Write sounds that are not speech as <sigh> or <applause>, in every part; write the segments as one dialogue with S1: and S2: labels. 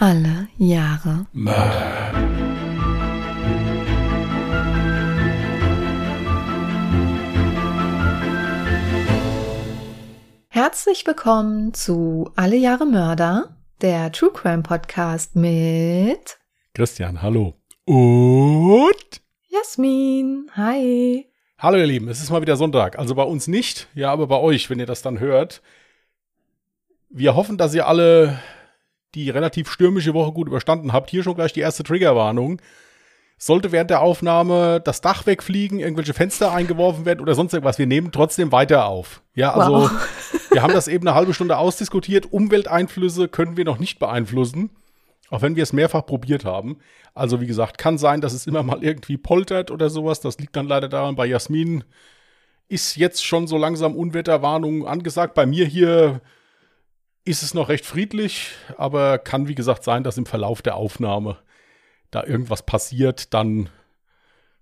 S1: Alle Jahre
S2: Mörder.
S1: Herzlich willkommen zu Alle Jahre Mörder, der True Crime Podcast mit
S2: Christian, hallo. Und
S1: Jasmin. Hi.
S2: hallo ihr Lieben, es ist mal wieder Sonntag. Also bei uns nicht, ja, aber bei euch, wenn ihr das dann hört. Wir hoffen, dass ihr alle die relativ stürmische Woche gut überstanden habt. Hier schon gleich die erste Triggerwarnung. Sollte während der Aufnahme das Dach wegfliegen, irgendwelche Fenster eingeworfen werden oder sonst irgendwas, wir nehmen trotzdem weiter auf. Ja, also
S1: Wow.
S2: wir haben das eben eine halbe Stunde ausdiskutiert. Umwelteinflüsse können wir noch nicht beeinflussen, auch wenn wir es mehrfach probiert haben. Also wie gesagt, kann sein, dass es immer mal irgendwie poltert oder sowas. Das liegt dann leider daran, bei Jasmin ist jetzt schon so langsam Unwetterwarnung angesagt. Bei mir hier ist es noch recht friedlich, aber kann wie gesagt sein, dass im Verlauf der Aufnahme da irgendwas passiert, dann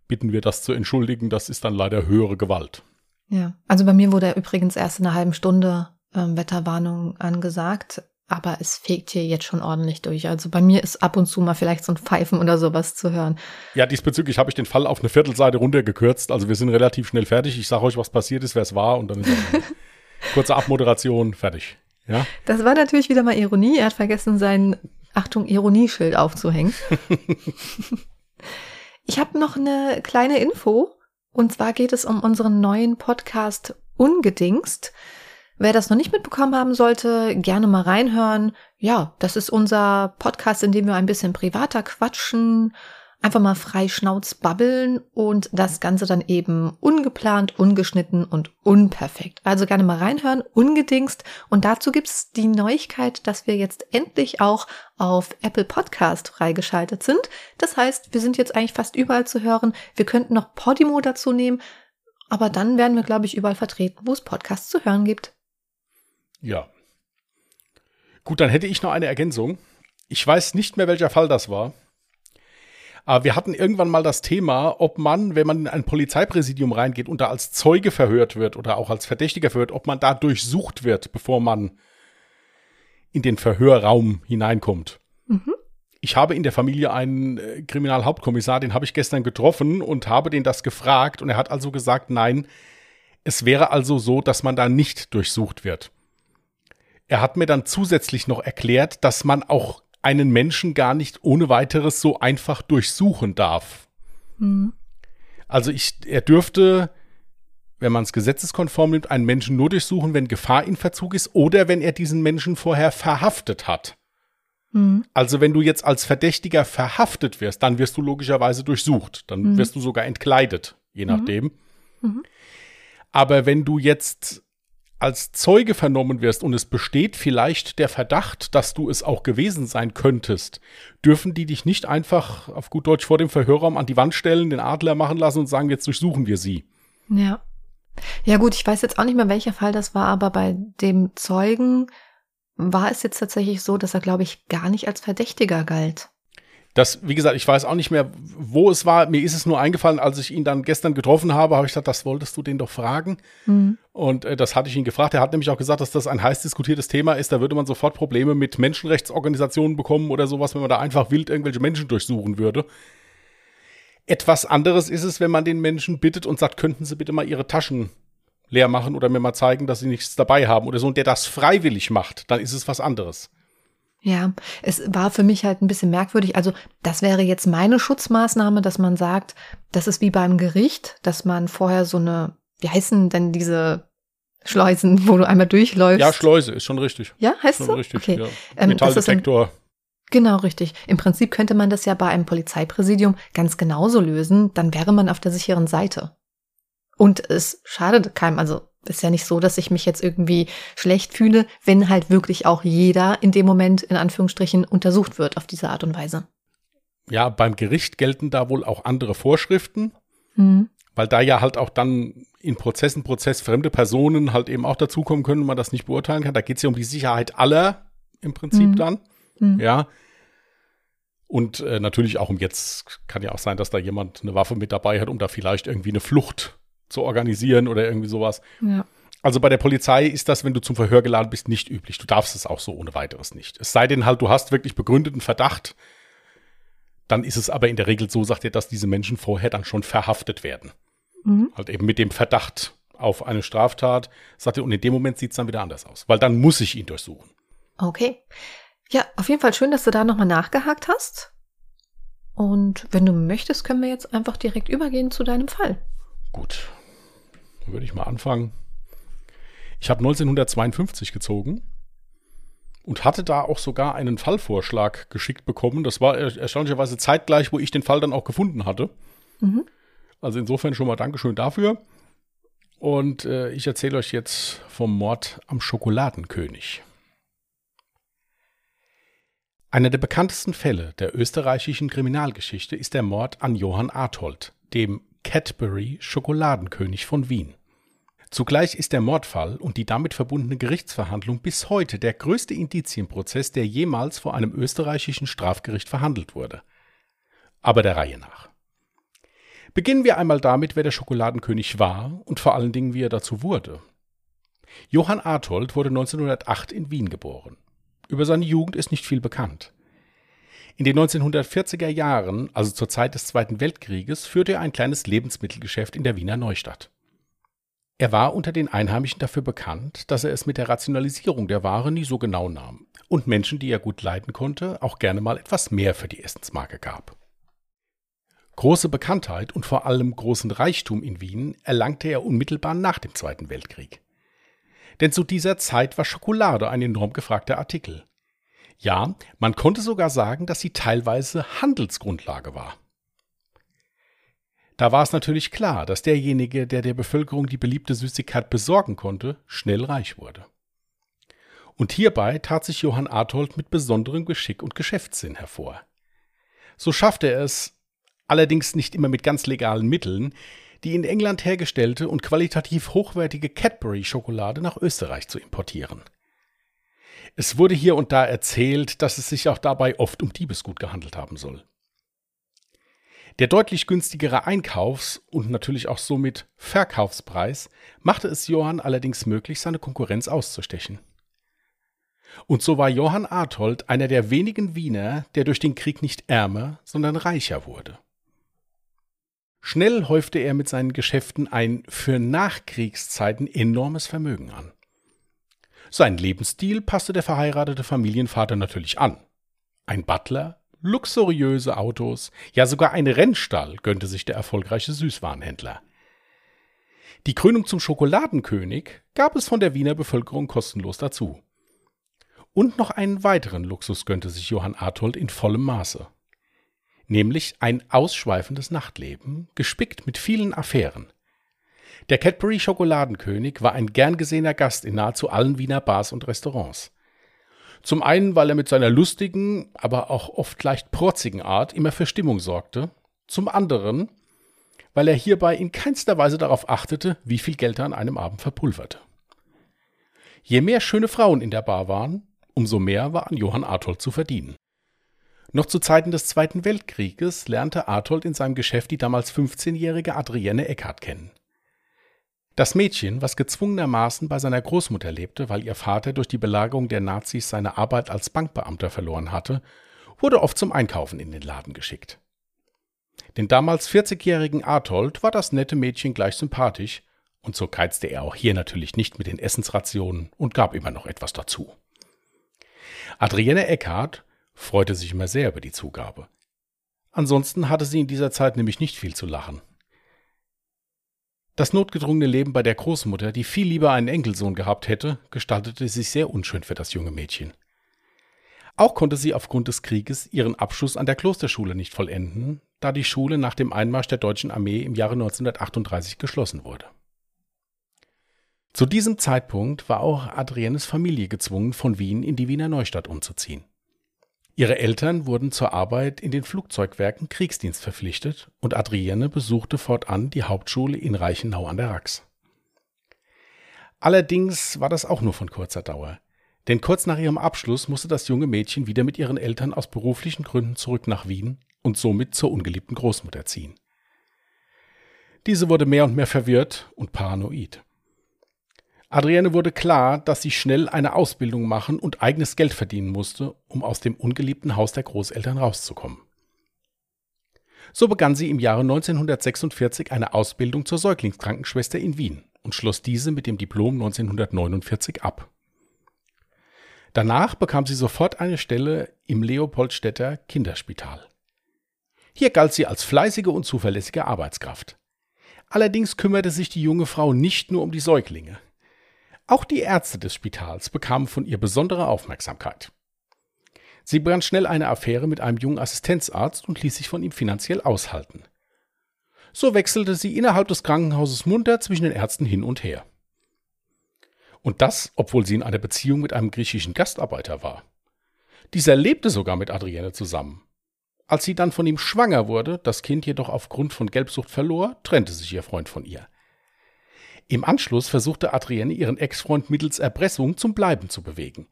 S2: bitten wir das zu entschuldigen. Das ist dann leider höhere Gewalt.
S1: Ja, also bei mir wurde übrigens erst in einer halben Stunde ähm, Wetterwarnung angesagt, aber es fegt hier jetzt schon ordentlich durch. Also bei mir ist ab und zu mal vielleicht so ein Pfeifen oder sowas zu hören.
S2: Ja, diesbezüglich habe ich den Fall auf eine Viertelseite runtergekürzt. Also wir sind relativ schnell fertig. Ich sage euch, was passiert ist, wer es war und dann ist <laughs> kurze Abmoderation fertig. Ja,
S1: Das war natürlich wieder mal Ironie. Er hat vergessen, sein Achtung Ironieschild aufzuhängen. <laughs> ich habe noch eine kleine Info. Und zwar geht es um unseren neuen Podcast Ungedingst. Wer das noch nicht mitbekommen haben sollte, gerne mal reinhören. Ja, das ist unser Podcast, in dem wir ein bisschen privater quatschen, einfach mal frei Schnauz babbeln und das Ganze dann eben ungeplant, ungeschnitten und unperfekt. Also gerne mal reinhören, ungedingst. Und dazu gibt's die Neuigkeit, dass wir jetzt endlich auch auf Apple Podcast freigeschaltet sind. Das heißt, wir sind jetzt eigentlich fast überall zu hören. Wir könnten noch Podimo dazu nehmen, aber dann werden wir, glaube ich, überall vertreten, wo es Podcasts zu hören gibt.
S2: ja. Gut, dann hätte ich noch eine Ergänzung. Ich weiß nicht mehr, welcher Fall das war. Aber wir hatten irgendwann mal das Thema, ob man, wenn man in ein Polizeipräsidium reingeht und da als Zeuge verhört wird oder auch als Verdächtiger verhört, ob man da durchsucht wird, bevor man in den Verhörraum hineinkommt.
S1: Mhm.
S2: Ich habe in der Familie einen äh, Kriminalhauptkommissar, den habe ich gestern getroffen und habe den das gefragt und er hat also gesagt, nein, es wäre also so, dass man da nicht durchsucht wird. Er hat mir dann zusätzlich noch erklärt, dass man auch einen Menschen gar nicht ohne weiteres so einfach durchsuchen darf.
S1: Mhm.
S2: Also ich, er dürfte, wenn man es gesetzeskonform nimmt, einen Menschen nur durchsuchen, wenn Gefahr in Verzug ist oder wenn er diesen Menschen vorher verhaftet hat.
S1: Mhm.
S2: Also wenn du jetzt als Verdächtiger verhaftet wirst, dann wirst du logischerweise durchsucht. Dann
S1: Mhm.
S2: wirst du sogar entkleidet, je nachdem.
S1: Mhm.
S2: Aber wenn du jetzt als Zeuge vernommen wirst und es besteht vielleicht der Verdacht, dass du es auch gewesen sein könntest, dürfen die dich nicht einfach auf gut Deutsch vor dem Verhörraum an die Wand stellen, den Adler machen lassen und sagen, jetzt durchsuchen wir sie.
S1: Ja. Ja gut, ich weiß jetzt auch nicht mehr, welcher Fall das war, aber bei dem Zeugen war es jetzt tatsächlich so, dass er, glaube ich, gar nicht als Verdächtiger galt.
S2: Das, wie gesagt, ich weiß auch nicht mehr, wo es war. Mir ist es nur eingefallen, als ich ihn dann gestern getroffen habe, habe ich gesagt, das wolltest du den doch fragen.
S1: Mhm.
S2: Und äh, das hatte ich ihn gefragt. Er hat nämlich auch gesagt, dass das ein heiß diskutiertes Thema ist. Da würde man sofort Probleme mit Menschenrechtsorganisationen bekommen oder sowas, wenn man da einfach wild irgendwelche Menschen durchsuchen würde. Etwas anderes ist es, wenn man den Menschen bittet und sagt, könnten Sie bitte mal Ihre Taschen leer machen oder mir mal zeigen, dass Sie nichts dabei haben oder so. Und der das freiwillig macht, dann ist es was anderes.
S1: Ja, es war für mich halt ein bisschen merkwürdig. Also das wäre jetzt meine Schutzmaßnahme, dass man sagt, das ist wie beim Gericht, dass man vorher so eine, wie heißen denn diese Schleusen, wo du einmal durchläufst?
S2: Ja, Schleuse ist schon richtig.
S1: Ja, heißt
S2: Schon
S1: so?
S2: richtig.
S1: Okay.
S2: Ja.
S1: Ähm,
S2: Metalldetektor.
S1: Genau, richtig. Im Prinzip könnte man das ja bei einem Polizeipräsidium ganz genauso lösen, dann wäre man auf der sicheren Seite. Und es schadet keinem, also ist ja nicht so, dass ich mich jetzt irgendwie schlecht fühle, wenn halt wirklich auch jeder in dem Moment in Anführungsstrichen untersucht wird auf diese Art und Weise.
S2: Ja, beim Gericht gelten da wohl auch andere Vorschriften.
S1: Hm.
S2: weil da ja halt auch dann in Prozessen, Prozess fremde Personen halt eben auch dazukommen können und man das nicht beurteilen kann. Da geht es ja um die Sicherheit aller im Prinzip
S1: Mhm.
S2: dann.
S1: Mhm.
S2: Ja. Und äh, natürlich auch um jetzt kann ja auch sein, dass da jemand eine Waffe mit dabei hat, um da vielleicht irgendwie eine Flucht zu organisieren oder irgendwie sowas.
S1: Ja.
S2: Also bei der Polizei ist das, wenn du zum Verhör geladen bist, nicht üblich. Du darfst es auch so ohne weiteres nicht. Es sei denn halt, du hast wirklich begründeten Verdacht. Dann ist es aber in der Regel so, sagt er, dass diese Menschen vorher dann schon verhaftet werden. Mhm. Halt eben mit dem Verdacht auf eine Straftat, sagt er, und in dem Moment sieht es dann wieder anders aus, weil dann muss ich ihn durchsuchen.
S1: Okay. Ja, auf jeden Fall schön, dass du da nochmal nachgehakt hast. Und wenn du möchtest, können wir jetzt einfach direkt übergehen zu deinem Fall.
S2: Gut. Dann würde ich mal anfangen. Ich habe 1952 gezogen und hatte da auch sogar einen Fallvorschlag geschickt bekommen. Das war erstaunlicherweise zeitgleich, wo ich den Fall dann auch gefunden hatte. Mhm. Also insofern schon mal Dankeschön dafür. Und äh, ich erzähle euch jetzt vom Mord am Schokoladenkönig. Einer der bekanntesten Fälle der österreichischen Kriminalgeschichte ist der Mord an Johann Arthold, dem Cadbury Schokoladenkönig von Wien. Zugleich ist der Mordfall und die damit verbundene Gerichtsverhandlung bis heute der größte Indizienprozess, der jemals vor einem österreichischen Strafgericht verhandelt wurde. Aber der Reihe nach. Beginnen wir einmal damit, wer der Schokoladenkönig war und vor allen Dingen, wie er dazu wurde. Johann Arthold wurde 1908 in Wien geboren. Über seine Jugend ist nicht viel bekannt. In den 1940er Jahren, also zur Zeit des Zweiten Weltkrieges, führte er ein kleines Lebensmittelgeschäft in der Wiener Neustadt. Er war unter den Einheimischen dafür bekannt, dass er es mit der Rationalisierung der Ware nie so genau nahm und Menschen, die er gut leiden konnte, auch gerne mal etwas mehr für die Essensmarke gab. Große Bekanntheit und vor allem großen Reichtum in Wien erlangte er unmittelbar nach dem Zweiten Weltkrieg. Denn zu dieser Zeit war Schokolade ein enorm gefragter Artikel. Ja, man konnte sogar sagen, dass sie teilweise Handelsgrundlage war. Da war es natürlich klar, dass derjenige, der der Bevölkerung die beliebte Süßigkeit besorgen konnte, schnell reich wurde. Und hierbei tat sich Johann Arthold mit besonderem Geschick und Geschäftssinn hervor. So schaffte er es, allerdings nicht immer mit ganz legalen Mitteln, die in England hergestellte und qualitativ hochwertige Cadbury-Schokolade nach Österreich zu importieren. Es wurde hier und da erzählt, dass es sich auch dabei oft um Diebesgut gehandelt haben soll. Der deutlich günstigere Einkaufs- und natürlich auch somit Verkaufspreis machte es Johann allerdings möglich, seine Konkurrenz auszustechen. Und so war Johann Arthold einer der wenigen Wiener, der durch den Krieg nicht ärmer, sondern reicher wurde. Schnell häufte er mit seinen Geschäften ein für Nachkriegszeiten enormes Vermögen an. Sein Lebensstil passte der verheiratete Familienvater natürlich an. Ein Butler, luxuriöse Autos, ja sogar ein Rennstall gönnte sich der erfolgreiche Süßwarenhändler. Die Krönung zum Schokoladenkönig gab es von der Wiener Bevölkerung kostenlos dazu. Und noch einen weiteren Luxus gönnte sich Johann Arthold in vollem Maße. Nämlich ein ausschweifendes Nachtleben, gespickt mit vielen Affären. Der Cadbury Schokoladenkönig war ein gern gesehener Gast in nahezu allen Wiener Bars und Restaurants. Zum einen, weil er mit seiner lustigen, aber auch oft leicht protzigen Art immer für Stimmung sorgte. Zum anderen, weil er hierbei in keinster Weise darauf achtete, wie viel Geld er an einem Abend verpulverte. Je mehr schöne Frauen in der Bar waren, umso mehr war an Johann Arthold zu verdienen. Noch zu Zeiten des Zweiten Weltkrieges lernte Arthold in seinem Geschäft die damals 15-jährige Adrienne Eckhardt kennen. Das Mädchen, was gezwungenermaßen bei seiner Großmutter lebte, weil ihr Vater durch die Belagerung der Nazis seine Arbeit als Bankbeamter verloren hatte, wurde oft zum Einkaufen in den Laden geschickt. Den damals 40-jährigen Arthold war das nette Mädchen gleich sympathisch, und so keizte er auch hier natürlich nicht mit den Essensrationen und gab immer noch etwas dazu. Adrienne Eckhardt freute sich immer sehr über die Zugabe. Ansonsten hatte sie in dieser Zeit nämlich nicht viel zu lachen. Das notgedrungene Leben bei der Großmutter, die viel lieber einen Enkelsohn gehabt hätte, gestaltete sich sehr unschön für das junge Mädchen. Auch konnte sie aufgrund des Krieges ihren Abschluss an der Klosterschule nicht vollenden, da die Schule nach dem Einmarsch der deutschen Armee im Jahre 1938 geschlossen wurde. Zu diesem Zeitpunkt war auch Adriennes Familie gezwungen, von Wien in die Wiener Neustadt umzuziehen. Ihre Eltern wurden zur Arbeit in den Flugzeugwerken Kriegsdienst verpflichtet und Adrienne besuchte fortan die Hauptschule in Reichenau an der Rax. Allerdings war das auch nur von kurzer Dauer, denn kurz nach ihrem Abschluss musste das junge Mädchen wieder mit ihren Eltern aus beruflichen Gründen zurück nach Wien und somit zur ungeliebten Großmutter ziehen. Diese wurde mehr und mehr verwirrt und paranoid. Adrienne wurde klar, dass sie schnell eine Ausbildung machen und eigenes Geld verdienen musste, um aus dem ungeliebten Haus der Großeltern rauszukommen. So begann sie im Jahre 1946 eine Ausbildung zur Säuglingskrankenschwester in Wien und schloss diese mit dem Diplom 1949 ab. Danach bekam sie sofort eine Stelle im Leopoldstädter Kinderspital. Hier galt sie als fleißige und zuverlässige Arbeitskraft. Allerdings kümmerte sich die junge Frau nicht nur um die Säuglinge. Auch die Ärzte des Spitals bekamen von ihr besondere Aufmerksamkeit. Sie begann schnell eine Affäre mit einem jungen Assistenzarzt und ließ sich von ihm finanziell aushalten. So wechselte sie innerhalb des Krankenhauses munter zwischen den Ärzten hin und her. Und das, obwohl sie in einer Beziehung mit einem griechischen Gastarbeiter war. Dieser lebte sogar mit Adrienne zusammen. Als sie dann von ihm schwanger wurde, das Kind jedoch aufgrund von Gelbsucht verlor, trennte sich ihr Freund von ihr. Im Anschluss versuchte Adrienne ihren Ex-Freund mittels Erpressung zum Bleiben zu bewegen.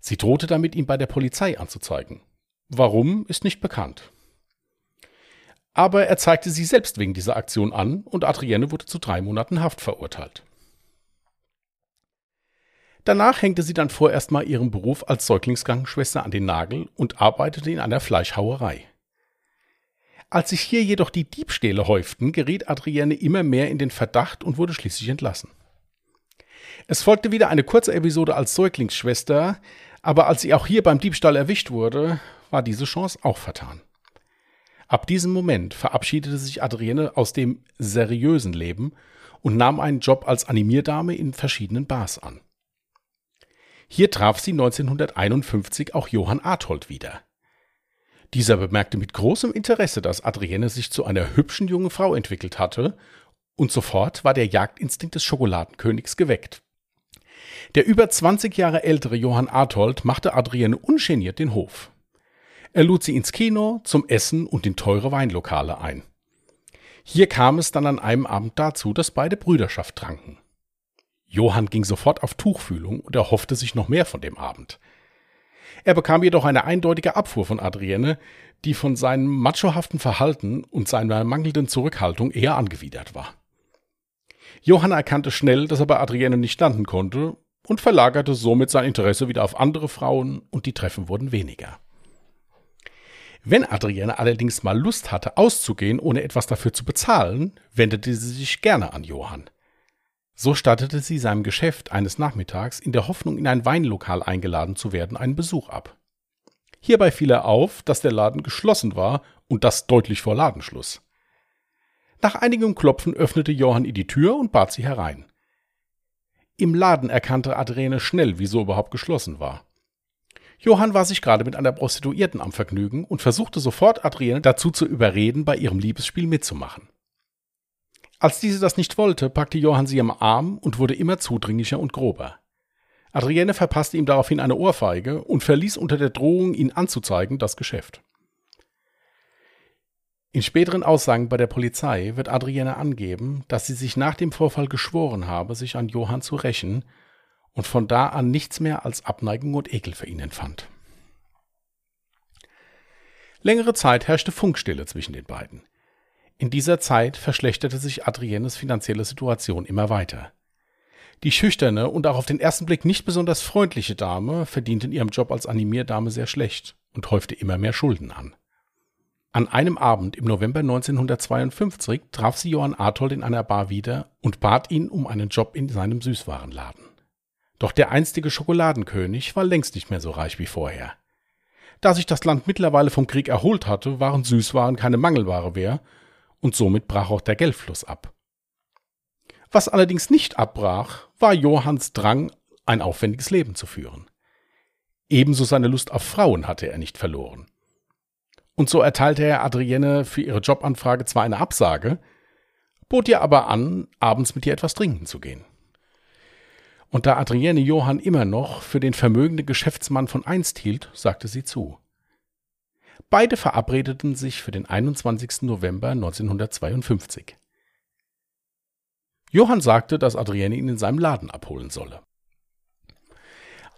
S2: Sie drohte damit, ihn bei der Polizei anzuzeigen. Warum, ist nicht bekannt. Aber er zeigte sie selbst wegen dieser Aktion an und Adrienne wurde zu drei Monaten Haft verurteilt. Danach hängte sie dann vorerst mal ihren Beruf als Säuglingskrankenschwester an den Nagel und arbeitete in einer Fleischhauerei. Als sich hier jedoch die Diebstähle häuften, geriet Adrienne immer mehr in den Verdacht und wurde schließlich entlassen. Es folgte wieder eine kurze Episode als Säuglingsschwester, aber als sie auch hier beim Diebstahl erwischt wurde, war diese Chance auch vertan. Ab diesem Moment verabschiedete sich Adrienne aus dem seriösen Leben und nahm einen Job als Animierdame in verschiedenen Bars an. Hier traf sie 1951 auch Johann Arthold wieder. Dieser bemerkte mit großem Interesse, dass Adrienne sich zu einer hübschen jungen Frau entwickelt hatte, und sofort war der Jagdinstinkt des Schokoladenkönigs geweckt. Der über 20 Jahre ältere Johann Arthold machte Adrienne ungeniert den Hof. Er lud sie ins Kino, zum Essen und in teure Weinlokale ein. Hier kam es dann an einem Abend dazu, dass beide Brüderschaft tranken. Johann ging sofort auf Tuchfühlung und erhoffte sich noch mehr von dem Abend. Er bekam jedoch eine eindeutige Abfuhr von Adrienne, die von seinem machohaften Verhalten und seiner mangelnden Zurückhaltung eher angewidert war. Johann erkannte schnell, dass er bei Adrienne nicht landen konnte und verlagerte somit sein Interesse wieder auf andere Frauen und die Treffen wurden weniger. Wenn Adrienne allerdings mal Lust hatte, auszugehen, ohne etwas dafür zu bezahlen, wendete sie sich gerne an Johann. So stattete sie seinem Geschäft eines Nachmittags in der Hoffnung, in ein Weinlokal eingeladen zu werden, einen Besuch ab. Hierbei fiel er auf, dass der Laden geschlossen war und das deutlich vor Ladenschluss. Nach einigem Klopfen öffnete Johann ihr die Tür und bat sie herein. Im Laden erkannte Adrene schnell, wieso überhaupt geschlossen war. Johann war sich gerade mit einer Prostituierten am Vergnügen und versuchte sofort Adrienne dazu zu überreden, bei ihrem Liebesspiel mitzumachen. Als diese das nicht wollte, packte Johann sie am Arm und wurde immer zudringlicher und grober. Adrienne verpasste ihm daraufhin eine Ohrfeige und verließ unter der Drohung, ihn anzuzeigen, das Geschäft. In späteren Aussagen bei der Polizei wird Adrienne angeben, dass sie sich nach dem Vorfall geschworen habe, sich an Johann zu rächen und von da an nichts mehr als Abneigung und Ekel für ihn empfand. Längere Zeit herrschte Funkstille zwischen den beiden. In dieser Zeit verschlechterte sich Adriennes finanzielle Situation immer weiter. Die schüchterne und auch auf den ersten Blick nicht besonders freundliche Dame verdiente in ihrem Job als Animierdame sehr schlecht und häufte immer mehr Schulden an. An einem Abend im November 1952 traf sie Johann Arthold in einer Bar wieder und bat ihn um einen Job in seinem Süßwarenladen. Doch der einstige Schokoladenkönig war längst nicht mehr so reich wie vorher. Da sich das Land mittlerweile vom Krieg erholt hatte, waren Süßwaren keine Mangelware mehr und somit brach auch der Geldfluss ab. Was allerdings nicht abbrach, war Johanns Drang, ein aufwendiges Leben zu führen. Ebenso seine Lust auf Frauen hatte er nicht verloren. Und so erteilte er Adrienne für ihre Jobanfrage zwar eine Absage, bot ihr aber an, abends mit ihr etwas trinken zu gehen. Und da Adrienne Johann immer noch für den vermögenden Geschäftsmann von einst hielt, sagte sie zu. Beide verabredeten sich für den 21. November 1952. Johann sagte, dass Adrienne ihn in seinem Laden abholen solle.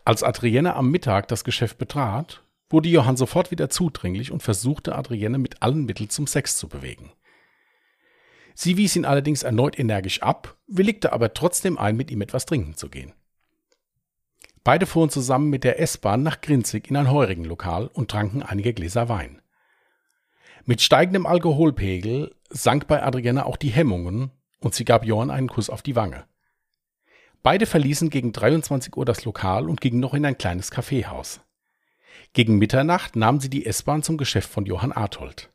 S2: Als Adrienne am Mittag das Geschäft betrat, wurde Johann sofort wieder zudringlich und versuchte Adrienne mit allen Mitteln zum Sex zu bewegen. Sie wies ihn allerdings erneut energisch ab, willigte aber trotzdem ein, mit ihm etwas trinken zu gehen. Beide fuhren zusammen mit der S-Bahn nach Grinzig in ein Heurigenlokal und tranken einige Gläser Wein. Mit steigendem Alkoholpegel sank bei Adrienne auch die Hemmungen und sie gab Johann einen Kuss auf die Wange. Beide verließen gegen 23 Uhr das Lokal und gingen noch in ein kleines Kaffeehaus. Gegen Mitternacht nahmen sie die S-Bahn zum Geschäft von Johann Arthold.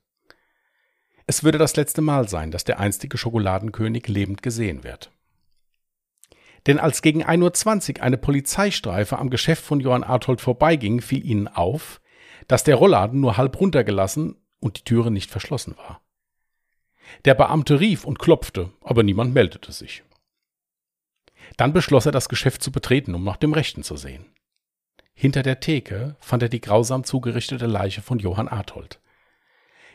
S2: Es würde das letzte Mal sein, dass der einstige Schokoladenkönig lebend gesehen wird. Denn als gegen 1.20 Uhr eine Polizeistreife am Geschäft von Johann Arthold vorbeiging, fiel ihnen auf, dass der Rollladen nur halb runtergelassen und die Türe nicht verschlossen war. Der Beamte rief und klopfte, aber niemand meldete sich. Dann beschloss er, das Geschäft zu betreten, um nach dem Rechten zu sehen. Hinter der Theke fand er die grausam zugerichtete Leiche von Johann Arthold.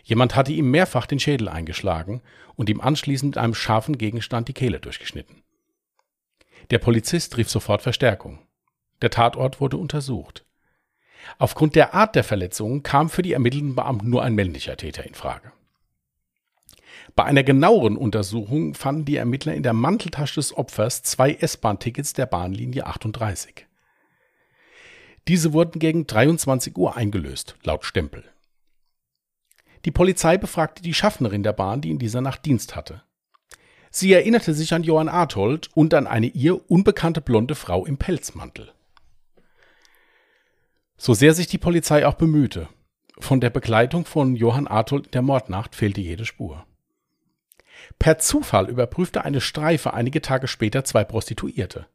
S2: Jemand hatte ihm mehrfach den Schädel eingeschlagen und ihm anschließend mit einem scharfen Gegenstand die Kehle durchgeschnitten. Der Polizist rief sofort Verstärkung. Der Tatort wurde untersucht. Aufgrund der Art der Verletzungen kam für die ermittelnden Beamten nur ein männlicher Täter in Frage. Bei einer genaueren Untersuchung fanden die Ermittler in der Manteltasche des Opfers zwei S-Bahn-Tickets der Bahnlinie 38. Diese wurden gegen 23 Uhr eingelöst, laut Stempel. Die Polizei befragte die Schaffnerin der Bahn, die in dieser Nacht Dienst hatte. Sie erinnerte sich an Johann Arthold und an eine ihr unbekannte blonde Frau im Pelzmantel. So sehr sich die Polizei auch bemühte, von der Begleitung von Johann Arthold in der Mordnacht fehlte jede Spur. Per Zufall überprüfte eine Streife einige Tage später zwei Prostituierte.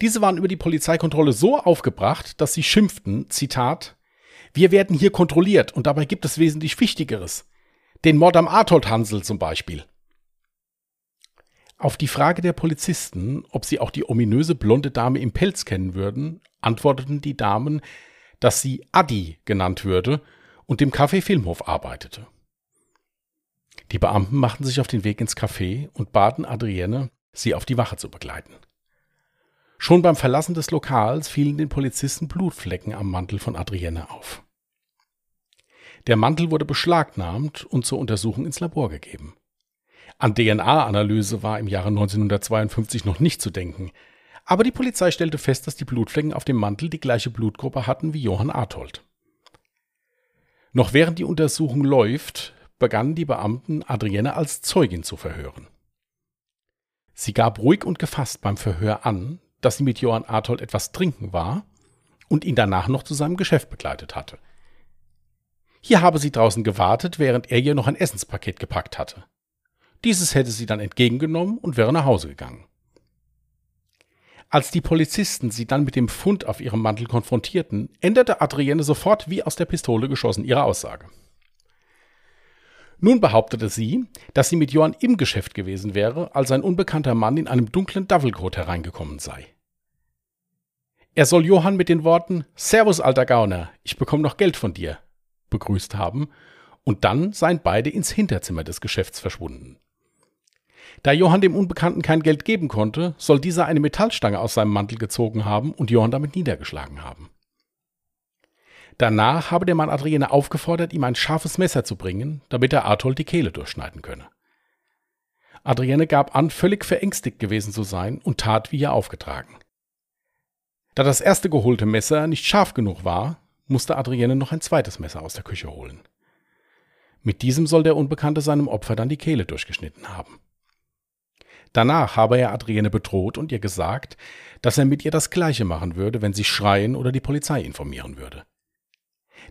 S2: Diese waren über die Polizeikontrolle so aufgebracht, dass sie schimpften, Zitat, wir werden hier kontrolliert und dabei gibt es wesentlich Wichtigeres. Den Mord am Arthold Hansel zum Beispiel. Auf die Frage der Polizisten, ob sie auch die ominöse blonde Dame im Pelz kennen würden, antworteten die Damen, dass sie Adi genannt würde und im Café Filmhof arbeitete. Die Beamten machten sich auf den Weg ins Café und baten Adrienne, sie auf die Wache zu begleiten. Schon beim Verlassen des Lokals fielen den Polizisten Blutflecken am Mantel von Adrienne auf. Der Mantel wurde beschlagnahmt und zur Untersuchung ins Labor gegeben. An DNA-Analyse war im Jahre 1952 noch nicht zu denken, aber die Polizei stellte fest, dass die Blutflecken auf dem Mantel die gleiche Blutgruppe hatten wie Johann Arthold. Noch während die Untersuchung läuft, begannen die Beamten Adrienne als Zeugin zu verhören. Sie gab ruhig und gefasst beim Verhör an, dass sie mit Johann Arthold etwas trinken war und ihn danach noch zu seinem Geschäft begleitet hatte. Hier habe sie draußen gewartet, während er ihr noch ein Essenspaket gepackt hatte. Dieses hätte sie dann entgegengenommen und wäre nach Hause gegangen. Als die Polizisten sie dann mit dem Fund auf ihrem Mantel konfrontierten, änderte Adrienne sofort wie aus der Pistole geschossen ihre Aussage. Nun behauptete sie, dass sie mit Johann im Geschäft gewesen wäre, als ein unbekannter Mann in einem dunklen Duffelcoat hereingekommen sei. Er soll Johann mit den Worten Servus, alter Gauner, ich bekomme noch Geld von dir begrüßt haben, und dann seien beide ins Hinterzimmer des Geschäfts verschwunden. Da Johann dem Unbekannten kein Geld geben konnte, soll dieser eine Metallstange aus seinem Mantel gezogen haben und Johann damit niedergeschlagen haben. Danach habe der Mann Adrienne aufgefordert, ihm ein scharfes Messer zu bringen, damit er Arthold die Kehle durchschneiden könne. Adrienne gab an, völlig verängstigt gewesen zu sein und tat wie ihr aufgetragen. Da das erste geholte Messer nicht scharf genug war, musste Adrienne noch ein zweites Messer aus der Küche holen. Mit diesem soll der Unbekannte seinem Opfer dann die Kehle durchgeschnitten haben. Danach habe er Adrienne bedroht und ihr gesagt, dass er mit ihr das Gleiche machen würde, wenn sie schreien oder die Polizei informieren würde.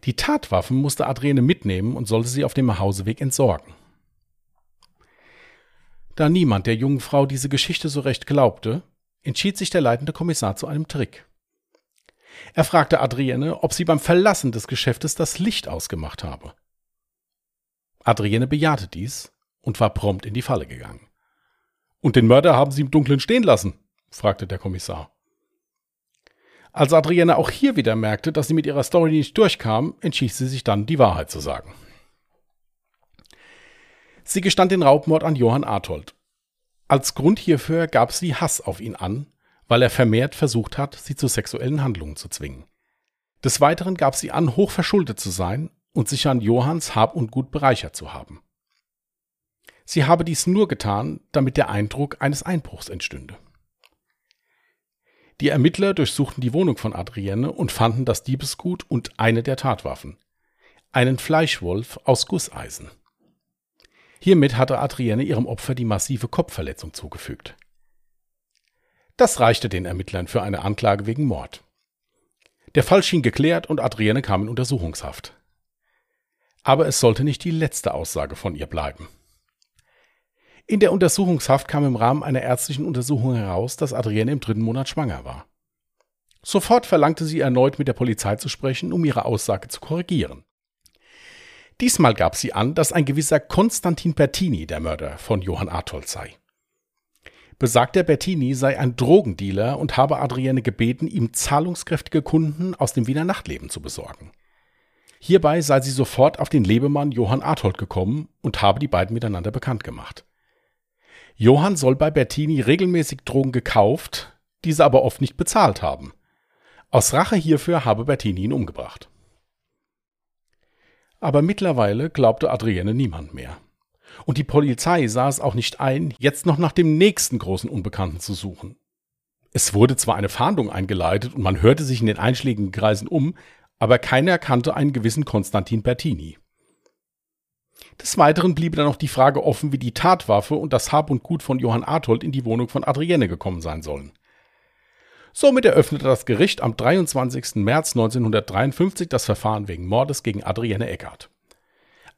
S2: Die Tatwaffen musste Adrienne mitnehmen und sollte sie auf dem Hauseweg entsorgen. Da niemand der jungen Frau diese Geschichte so recht glaubte, entschied sich der leitende Kommissar zu einem Trick. Er fragte Adrienne, ob sie beim Verlassen des Geschäftes das Licht ausgemacht habe. Adrienne bejahte dies und war prompt in die Falle gegangen. Und den Mörder haben Sie im Dunkeln stehen lassen? fragte der Kommissar. Als Adrienne auch hier wieder merkte, dass sie mit ihrer Story nicht durchkam, entschied sie sich dann, die Wahrheit zu sagen. Sie gestand den Raubmord an Johann Arthold. Als Grund hierfür gab sie Hass auf ihn an, weil er vermehrt versucht hat, sie zu sexuellen Handlungen zu zwingen. Des Weiteren gab sie an, hochverschuldet zu sein und sich an Johanns Hab und Gut bereichert zu haben. Sie habe dies nur getan, damit der Eindruck eines Einbruchs entstünde. Die Ermittler durchsuchten die Wohnung von Adrienne und fanden das Diebesgut und eine der Tatwaffen. Einen Fleischwolf aus Gusseisen. Hiermit hatte Adrienne ihrem Opfer die massive Kopfverletzung zugefügt. Das reichte den Ermittlern für eine Anklage wegen Mord. Der Fall schien geklärt und Adrienne kam in Untersuchungshaft. Aber es sollte nicht die letzte Aussage von ihr bleiben. In der Untersuchungshaft kam im Rahmen einer ärztlichen Untersuchung heraus, dass Adrienne im dritten Monat schwanger war. Sofort verlangte sie erneut mit der Polizei zu sprechen, um ihre Aussage zu korrigieren. Diesmal gab sie an, dass ein gewisser Konstantin Bertini der Mörder von Johann Arthold sei. Besagter Bertini sei ein Drogendealer und habe Adrienne gebeten, ihm zahlungskräftige Kunden aus dem Wiener Nachtleben zu besorgen. Hierbei sei sie sofort auf den Lebemann Johann Arthold gekommen und habe die beiden miteinander bekannt gemacht. Johann soll bei Bertini regelmäßig Drogen gekauft, diese aber oft nicht bezahlt haben. Aus Rache hierfür habe Bertini ihn umgebracht. Aber mittlerweile glaubte Adrienne niemand mehr. Und die Polizei sah es auch nicht ein, jetzt noch nach dem nächsten großen Unbekannten zu suchen. Es wurde zwar eine Fahndung eingeleitet und man hörte sich in den einschlägigen Kreisen um, aber keiner kannte einen gewissen Konstantin Bertini. Des Weiteren bliebe dann noch die Frage offen, wie die Tatwaffe und das Hab und Gut von Johann Arthold in die Wohnung von Adrienne gekommen sein sollen. Somit eröffnete das Gericht am 23. März 1953 das Verfahren wegen Mordes gegen Adrienne Eckart.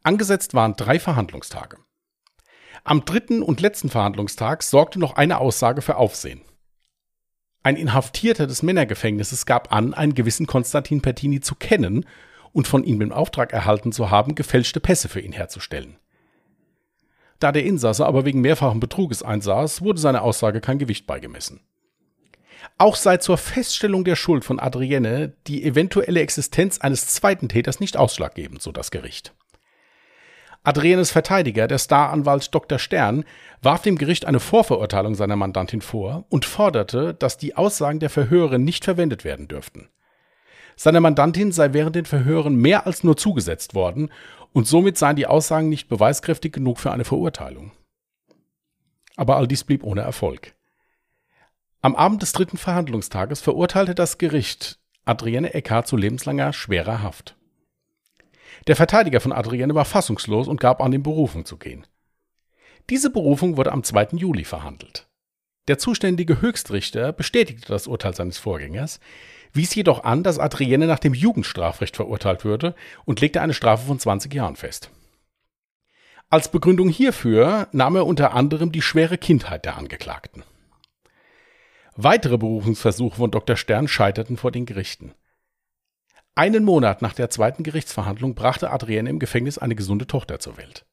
S2: Angesetzt waren drei Verhandlungstage. Am dritten und letzten Verhandlungstag sorgte noch eine Aussage für Aufsehen. Ein Inhaftierter des Männergefängnisses gab an, einen gewissen Konstantin Pertini zu kennen und von ihm den Auftrag erhalten zu haben, gefälschte Pässe für ihn herzustellen. Da der Insasse aber wegen mehrfachen Betruges einsaß, wurde seine Aussage kein Gewicht beigemessen. Auch sei zur Feststellung der Schuld von Adrienne die eventuelle Existenz eines zweiten Täters nicht ausschlaggebend, so das Gericht. Adriennes Verteidiger, der Staranwalt Dr. Stern, warf dem Gericht eine Vorverurteilung seiner Mandantin vor und forderte, dass die Aussagen der Verhörer nicht verwendet werden dürften. Seiner Mandantin sei während den Verhören mehr als nur zugesetzt worden und somit seien die Aussagen nicht beweiskräftig genug für eine Verurteilung. Aber all dies blieb ohne Erfolg. Am Abend des dritten Verhandlungstages verurteilte das Gericht Adrienne Eckhardt zu lebenslanger schwerer Haft. Der Verteidiger von Adrienne war fassungslos und gab an, in Berufung zu gehen. Diese Berufung wurde am 2. Juli verhandelt. Der zuständige Höchstrichter bestätigte das Urteil seines Vorgängers, wies jedoch an, dass Adrienne nach dem Jugendstrafrecht verurteilt würde und legte eine Strafe von 20 Jahren fest. Als Begründung hierfür nahm er unter anderem die schwere Kindheit der Angeklagten. Weitere Berufungsversuche von Dr. Stern scheiterten vor den Gerichten. Einen Monat nach der zweiten Gerichtsverhandlung brachte Adrienne im Gefängnis eine gesunde Tochter zur Welt.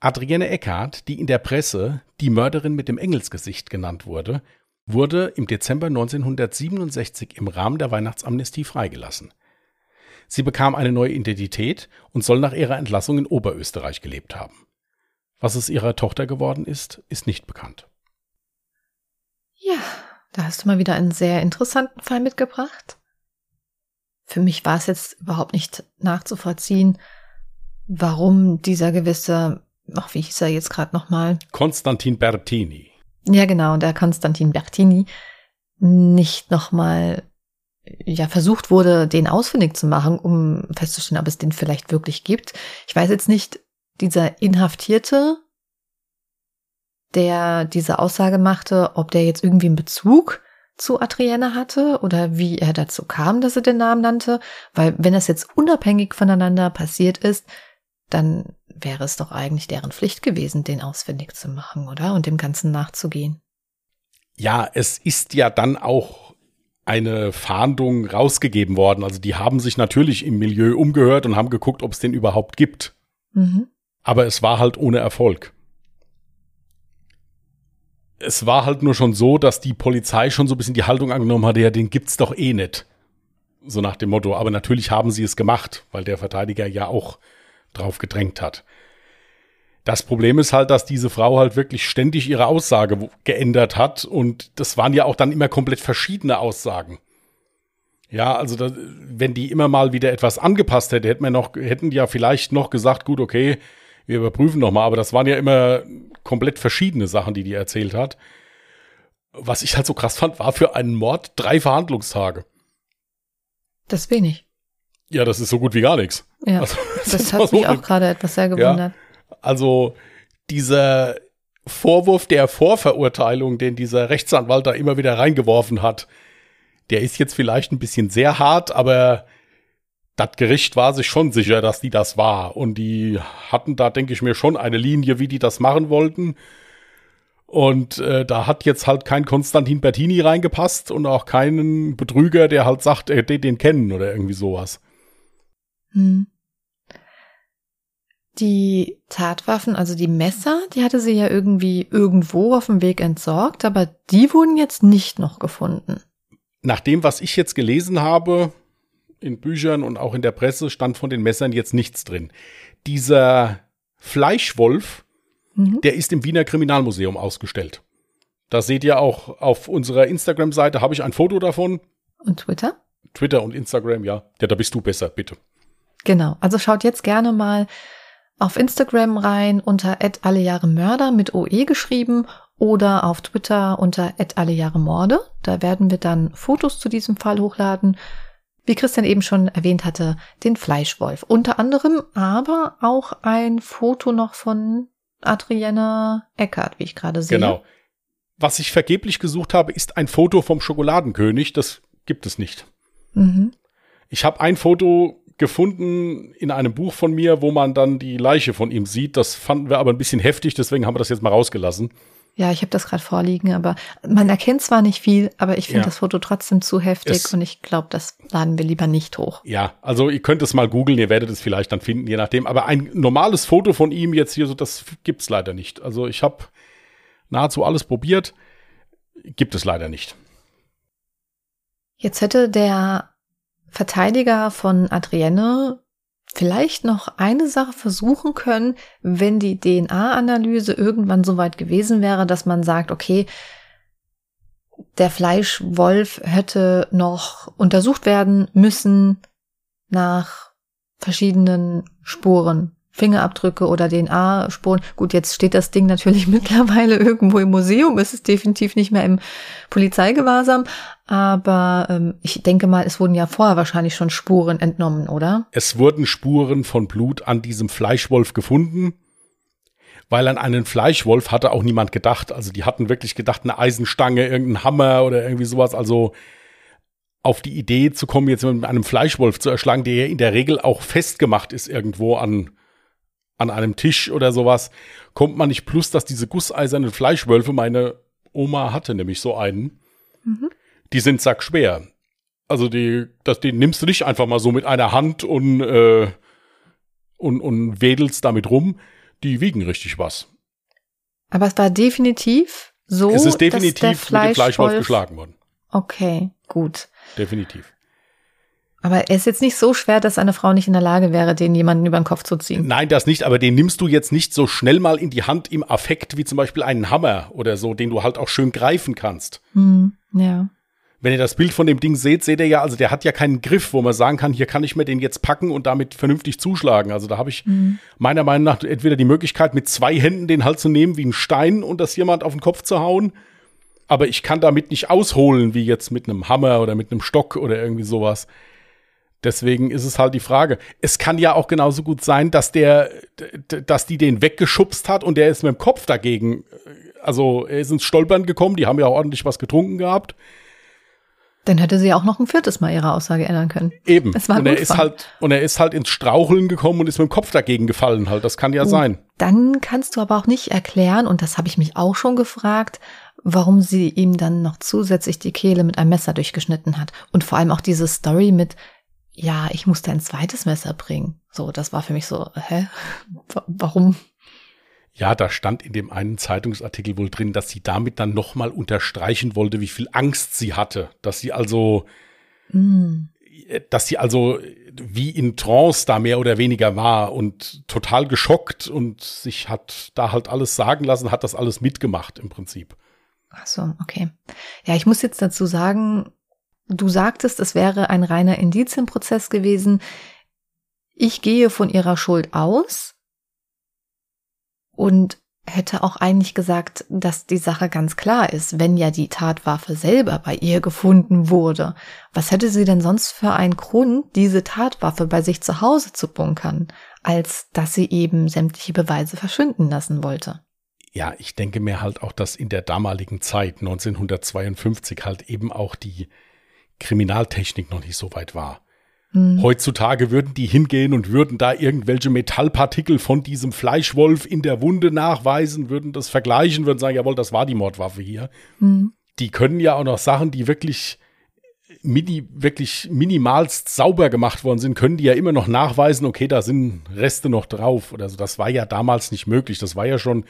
S2: Adrienne Eckhardt, die in der Presse die Mörderin mit dem Engelsgesicht genannt wurde, wurde im Dezember 1967 im Rahmen der Weihnachtsamnestie freigelassen. Sie bekam eine neue Identität und soll nach ihrer Entlassung in Oberösterreich gelebt haben. Was es ihrer Tochter geworden ist, ist nicht bekannt.
S1: Ja, da hast du mal wieder einen sehr interessanten Fall mitgebracht. Für mich war es jetzt überhaupt nicht nachzuvollziehen, warum dieser gewisse, ach, wie hieß er jetzt gerade nochmal?
S2: Konstantin Bertini.
S1: Ja, genau, der Konstantin Bertini nicht nochmal ja versucht wurde, den ausfindig zu machen, um festzustellen, ob es den vielleicht wirklich gibt. Ich weiß jetzt nicht, dieser Inhaftierte, der diese Aussage machte, ob der jetzt irgendwie einen Bezug zu Adrienne hatte oder wie er dazu kam, dass er den Namen nannte, weil wenn das jetzt unabhängig voneinander passiert ist, dann wäre es doch eigentlich deren Pflicht gewesen, den ausfindig zu machen, oder? Und dem Ganzen nachzugehen.
S2: Ja, es ist ja dann auch eine Fahndung rausgegeben worden. Also die haben sich natürlich im Milieu umgehört und haben geguckt, ob es den überhaupt gibt. Mhm. Aber es war halt ohne Erfolg. Es war halt nur schon so, dass die Polizei schon so ein bisschen die Haltung angenommen hatte, ja, den gibt's doch eh nicht. So nach dem Motto. Aber natürlich haben sie es gemacht, weil der Verteidiger ja auch drauf gedrängt hat. Das Problem ist halt, dass diese Frau halt wirklich ständig ihre Aussage geändert hat und das waren ja auch dann immer komplett verschiedene Aussagen. Ja, also da, wenn die immer mal wieder etwas angepasst hätte, hätten wir noch, hätten die ja vielleicht noch gesagt, gut, okay, wir überprüfen nochmal, aber das waren ja immer komplett verschiedene Sachen, die die erzählt hat. Was ich halt so krass fand, war für einen Mord drei Verhandlungstage.
S1: Das wenig.
S2: Ja, das ist so gut wie gar nichts.
S1: Ja,
S2: Also,
S1: das, <laughs>
S2: ist
S1: hat mich auch gerade etwas sehr gewundert.
S2: Also dieser Vorwurf der Vorverurteilung, den dieser Rechtsanwalt da immer wieder reingeworfen hat, der ist jetzt vielleicht ein bisschen sehr hart, aber das Gericht war sich schon sicher, dass die das war. Und die hatten da, denke ich mir, schon eine Linie, wie die das machen wollten. Und äh, da hat jetzt halt kein Konstantin Bertini reingepasst und auch keinen Betrüger, der halt sagt, er hätte den kennen oder irgendwie sowas.
S1: Hm. Die Tatwaffen, also die Messer, die hatte sie ja irgendwie irgendwo auf dem Weg entsorgt, aber die wurden jetzt nicht noch gefunden.
S2: Nach dem, was ich jetzt gelesen habe, in Büchern und auch in der Presse, stand von den Messern jetzt nichts drin. Dieser Fleischwolf,
S1: Mhm.
S2: der ist im Wiener Kriminalmuseum ausgestellt. Da seht ihr auch auf unserer Instagram-Seite, habe ich ein Foto davon.
S1: Und Twitter?
S2: Twitter und Instagram, ja. Ja, da bist du besser, bitte.
S1: Genau. Also schaut jetzt gerne mal auf Instagram rein unter allejahremörder mit OE geschrieben oder auf Twitter unter allejahremorde. Da werden wir dann Fotos zu diesem Fall hochladen. Wie Christian eben schon erwähnt hatte, den Fleischwolf. Unter anderem aber auch ein Foto noch von Adrienne Eckert, wie ich gerade sehe.
S2: Genau. Was ich vergeblich gesucht habe, ist ein Foto vom Schokoladenkönig. Das gibt es nicht.
S1: Mhm.
S2: Ich habe ein Foto gefunden in einem Buch von mir, wo man dann die Leiche von ihm sieht. Das fanden wir aber ein bisschen heftig, deswegen haben wir das jetzt mal rausgelassen.
S1: Ja, ich habe das gerade vorliegen, aber man erkennt zwar nicht viel, aber ich finde
S2: Ja.
S1: das Foto trotzdem zu heftig
S2: Es-
S1: und ich glaube, das laden wir lieber nicht hoch.
S2: Ja, also ihr könnt es mal googeln, ihr werdet es vielleicht dann finden, je nachdem. Aber ein normales Foto von ihm jetzt hier, so das gibt's leider nicht. Also ich habe nahezu alles probiert, gibt es leider nicht.
S1: Jetzt hätte der Verteidiger von Adrienne vielleicht noch eine Sache versuchen können, wenn die DNA-Analyse irgendwann so weit gewesen wäre, dass man sagt, okay, der Fleischwolf hätte noch untersucht werden müssen nach verschiedenen Spuren. Fingerabdrücke oder DNA-Spuren. Gut, jetzt steht das Ding natürlich <laughs> mittlerweile irgendwo im Museum. Es ist definitiv nicht mehr im Polizeigewahrsam. Aber ähm, ich denke mal, es wurden ja vorher wahrscheinlich schon Spuren entnommen, oder?
S2: Es wurden Spuren von Blut an diesem Fleischwolf gefunden, weil an einen Fleischwolf hatte auch niemand gedacht. Also die hatten wirklich gedacht, eine Eisenstange, irgendein Hammer oder irgendwie sowas. Also auf die Idee zu kommen, jetzt mit einem Fleischwolf zu erschlagen, der ja in der Regel auch festgemacht ist irgendwo an, an einem Tisch oder sowas, kommt man nicht. Plus, dass diese gusseisernen Fleischwölfe, meine Oma hatte nämlich so einen,
S1: Mhm.
S2: die sind sackschwer. Also die, das, die nimmst du nicht einfach mal so mit einer Hand und, äh, und, und wedelst damit rum. Die wiegen richtig was.
S1: Aber es war definitiv so,
S2: es ist
S1: dass der
S2: definitiv mit dem Fleischwolf
S1: Fleischwolf
S2: geschlagen worden.
S1: Okay, gut.
S2: Definitiv.
S1: Aber er ist jetzt nicht so schwer, dass eine Frau nicht in der Lage wäre, den jemanden über den Kopf zu ziehen.
S2: Nein, das nicht, aber den nimmst du jetzt nicht so schnell mal in die Hand im Affekt wie zum Beispiel einen Hammer oder so, den du halt auch schön greifen kannst.
S1: Hm, ja.
S2: Wenn ihr das Bild von dem Ding seht, seht ihr ja, also der hat ja keinen Griff, wo man sagen kann, hier kann ich mir den jetzt packen und damit vernünftig zuschlagen. Also da habe ich
S1: Hm.
S2: meiner Meinung nach entweder die Möglichkeit, mit zwei Händen den halt zu nehmen wie ein Stein und das jemand auf den Kopf zu hauen. Aber ich kann damit nicht ausholen, wie jetzt mit einem Hammer oder mit einem Stock oder irgendwie sowas. Deswegen ist es halt die Frage. Es kann ja auch genauso gut sein, dass der, dass die den weggeschubst hat und der ist mit dem Kopf dagegen. Also er ist ins Stolpern gekommen, die haben ja auch ordentlich was getrunken gehabt.
S1: Dann hätte sie auch noch ein viertes Mal ihre Aussage ändern können.
S2: Eben.
S1: Es war
S2: und er ist halt, und er ist halt ins Straucheln gekommen und ist mit dem Kopf dagegen gefallen halt. Das kann ja
S1: Oh.
S2: sein.
S1: Dann kannst du aber auch nicht erklären, und das habe ich mich auch schon gefragt, warum sie ihm dann noch zusätzlich die Kehle mit einem Messer durchgeschnitten hat. Und vor allem auch diese Story mit, ja, ich musste ein zweites Messer bringen. So, das war für mich so, hä? Wa- Warum?
S2: Ja, da stand in dem einen Zeitungsartikel wohl drin, dass sie damit dann nochmal unterstreichen wollte, wie viel Angst sie hatte. Dass sie also,
S1: Hm.
S2: dass sie also wie in Trance da mehr oder weniger war und total geschockt und sich hat da halt alles sagen lassen, hat das alles mitgemacht im Prinzip.
S1: Ach so, okay. Ja, ich muss jetzt dazu sagen, du sagtest, es wäre ein reiner Indizienprozess gewesen. Ich gehe von ihrer Schuld aus. und hätte auch eigentlich gesagt, dass die Sache ganz klar ist, wenn ja die Tatwaffe selber bei ihr gefunden wurde. Was hätte sie denn sonst für einen Grund, diese Tatwaffe bei sich zu Hause zu bunkern, als dass sie eben sämtliche Beweise verschwinden lassen wollte?
S2: Ja, ich denke mir halt auch, dass in der damaligen Zeit, 1952, halt eben auch die Kriminaltechnik noch nicht so weit war. Hm. Heutzutage würden die hingehen und würden da irgendwelche Metallpartikel von diesem Fleischwolf in der Wunde nachweisen, würden das vergleichen, würden sagen, jawohl, das war die Mordwaffe hier. Hm. Die können ja auch noch Sachen, die wirklich mini, wirklich minimalst sauber gemacht worden sind, können die ja immer noch nachweisen, okay, da sind Reste noch drauf oder so. Das war ja damals nicht möglich. Das war ja schon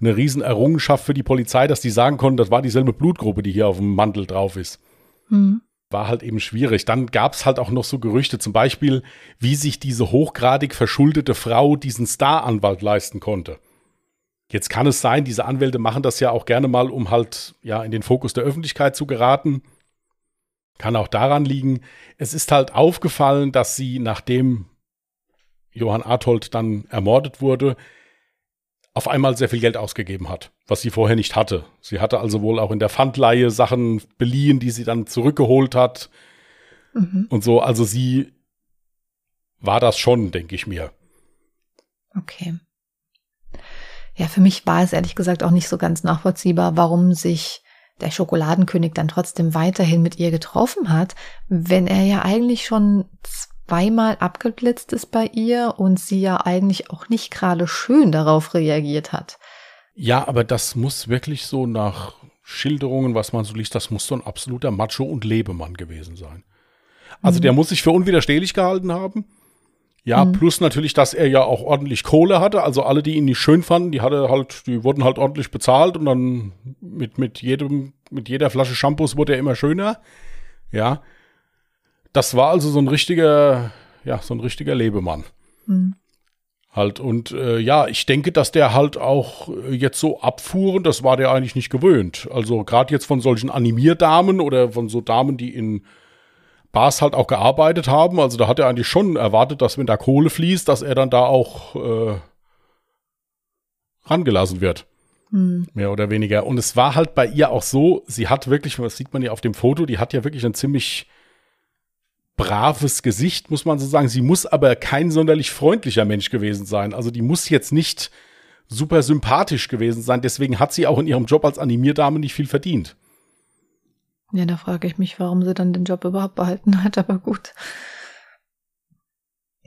S2: eine Riesenerrungenschaft für die Polizei, dass die sagen konnten, das war dieselbe Blutgruppe, die hier auf dem Mantel drauf ist. Mhm war halt eben schwierig. Dann gab es halt auch noch so Gerüchte, zum Beispiel, wie sich diese hochgradig verschuldete Frau diesen Staranwalt leisten konnte. Jetzt kann es sein, diese Anwälte machen das ja auch gerne mal, um halt ja in den Fokus der Öffentlichkeit zu geraten. Kann auch daran liegen. Es ist halt aufgefallen, dass sie, nachdem Johann Arthold dann ermordet wurde, auf einmal sehr viel Geld ausgegeben hat, was sie vorher nicht hatte. Sie hatte also wohl auch in der Pfandleihe Sachen beliehen, die sie dann zurückgeholt hat. Mhm. Und so, also sie war das schon, denke ich mir.
S1: Okay. Ja, für mich war es ehrlich gesagt auch nicht so ganz nachvollziehbar, warum sich der Schokoladenkönig dann trotzdem weiterhin mit ihr getroffen hat, wenn er ja eigentlich schon zweimal abgeblitzt ist bei ihr und sie ja eigentlich auch nicht gerade schön darauf reagiert hat.
S2: Ja, aber das muss wirklich so nach Schilderungen, was man so liest, das muss so ein absoluter Macho und Lebemann gewesen sein. Also mhm. der muss sich für unwiderstehlich gehalten haben. Ja, mhm. plus natürlich, dass er ja auch ordentlich Kohle hatte. Also alle, die ihn nicht schön fanden, die hatte halt, die wurden halt ordentlich bezahlt und dann mit, mit jedem, mit jeder Flasche Shampoos wurde er immer schöner. Ja. Das war also so ein richtiger, ja, so ein richtiger Lebemann. Mhm. Halt, und äh, ja, ich denke, dass der halt auch äh, jetzt so abfuhren, das war der eigentlich nicht gewöhnt. Also gerade jetzt von solchen Animierdamen oder von so Damen, die in Bars halt auch gearbeitet haben. Also da hat er eigentlich schon erwartet, dass wenn da Kohle fließt, dass er dann da auch äh, rangelassen wird. Hm. Mehr oder weniger. Und es war halt bei ihr auch so, sie hat wirklich, das sieht man ja auf dem Foto, die hat ja wirklich ein ziemlich braves Gesicht, muss man so sagen. Sie muss aber kein sonderlich freundlicher Mensch gewesen sein. Also die muss jetzt nicht super sympathisch gewesen sein. Deswegen hat sie auch in ihrem Job als Animierdame nicht viel verdient.
S1: Ja, da frage ich mich, warum sie dann den Job überhaupt behalten hat, aber gut.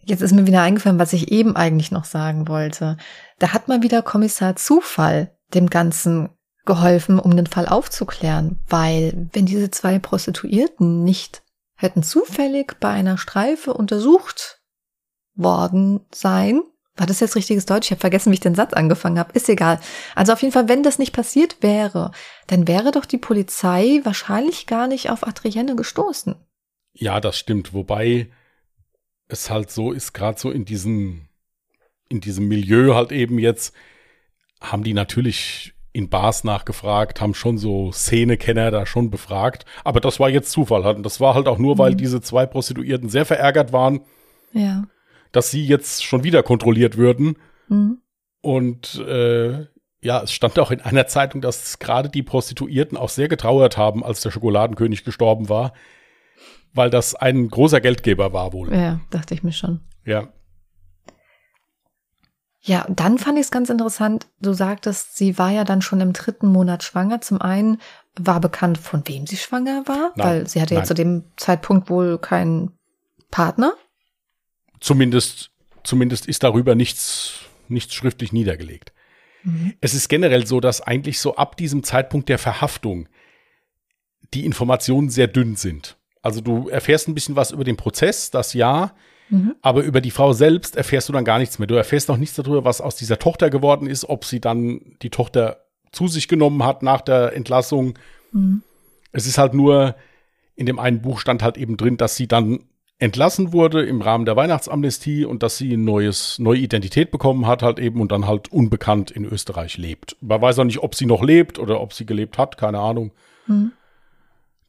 S1: Jetzt ist mir wieder eingefallen, was ich eben eigentlich noch sagen wollte. Da hat mal wieder Kommissar Zufall dem Ganzen geholfen, um den Fall aufzuklären, weil wenn diese zwei Prostituierten nicht hätten zufällig bei einer Streife untersucht worden sein. War das jetzt richtiges Deutsch? Ich habe vergessen, wie ich den Satz angefangen habe. Ist egal. Also auf jeden Fall, wenn das nicht passiert wäre, dann wäre doch die Polizei wahrscheinlich gar nicht auf Adrienne gestoßen.
S2: Ja, das stimmt. Wobei es halt so ist, gerade so in diesem, in diesem Milieu halt eben jetzt, haben die natürlich in Bars nachgefragt, haben schon so Szenekenner da schon befragt. Aber das war jetzt Zufall. Und das war halt auch nur, mhm. weil diese zwei Prostituierten sehr verärgert waren,
S1: ja.
S2: dass sie jetzt schon wieder kontrolliert würden. Mhm. Und äh, ja, es stand auch in einer Zeitung, dass gerade die Prostituierten auch sehr getrauert haben, als der Schokoladenkönig gestorben war, weil das ein großer Geldgeber war wohl.
S1: Ja, dachte ich mir schon.
S2: Ja.
S1: Ja, dann fand ich es ganz interessant, du sagtest, sie war ja dann schon im dritten Monat schwanger. Zum einen war bekannt, von wem sie schwanger war, nein, weil sie hatte ja zu dem Zeitpunkt wohl keinen Partner.
S2: Zumindest, zumindest ist darüber nichts, nichts schriftlich niedergelegt. Mhm. Es ist generell so, dass eigentlich so ab diesem Zeitpunkt der Verhaftung die Informationen sehr dünn sind. Also du erfährst ein bisschen was über den Prozess, das ja, Mhm. Aber über die Frau selbst erfährst du dann gar nichts mehr. Du erfährst noch nichts darüber, was aus dieser Tochter geworden ist, ob sie dann die Tochter zu sich genommen hat nach der Entlassung. Mhm. Es ist halt nur, in dem einen Buch stand halt eben drin, dass sie dann entlassen wurde im Rahmen der Weihnachtsamnestie und dass sie ein neues, neue Identität bekommen hat halt eben und dann halt unbekannt in Österreich lebt. Man weiß auch nicht, ob sie noch lebt oder ob sie gelebt hat, keine Ahnung. Mhm.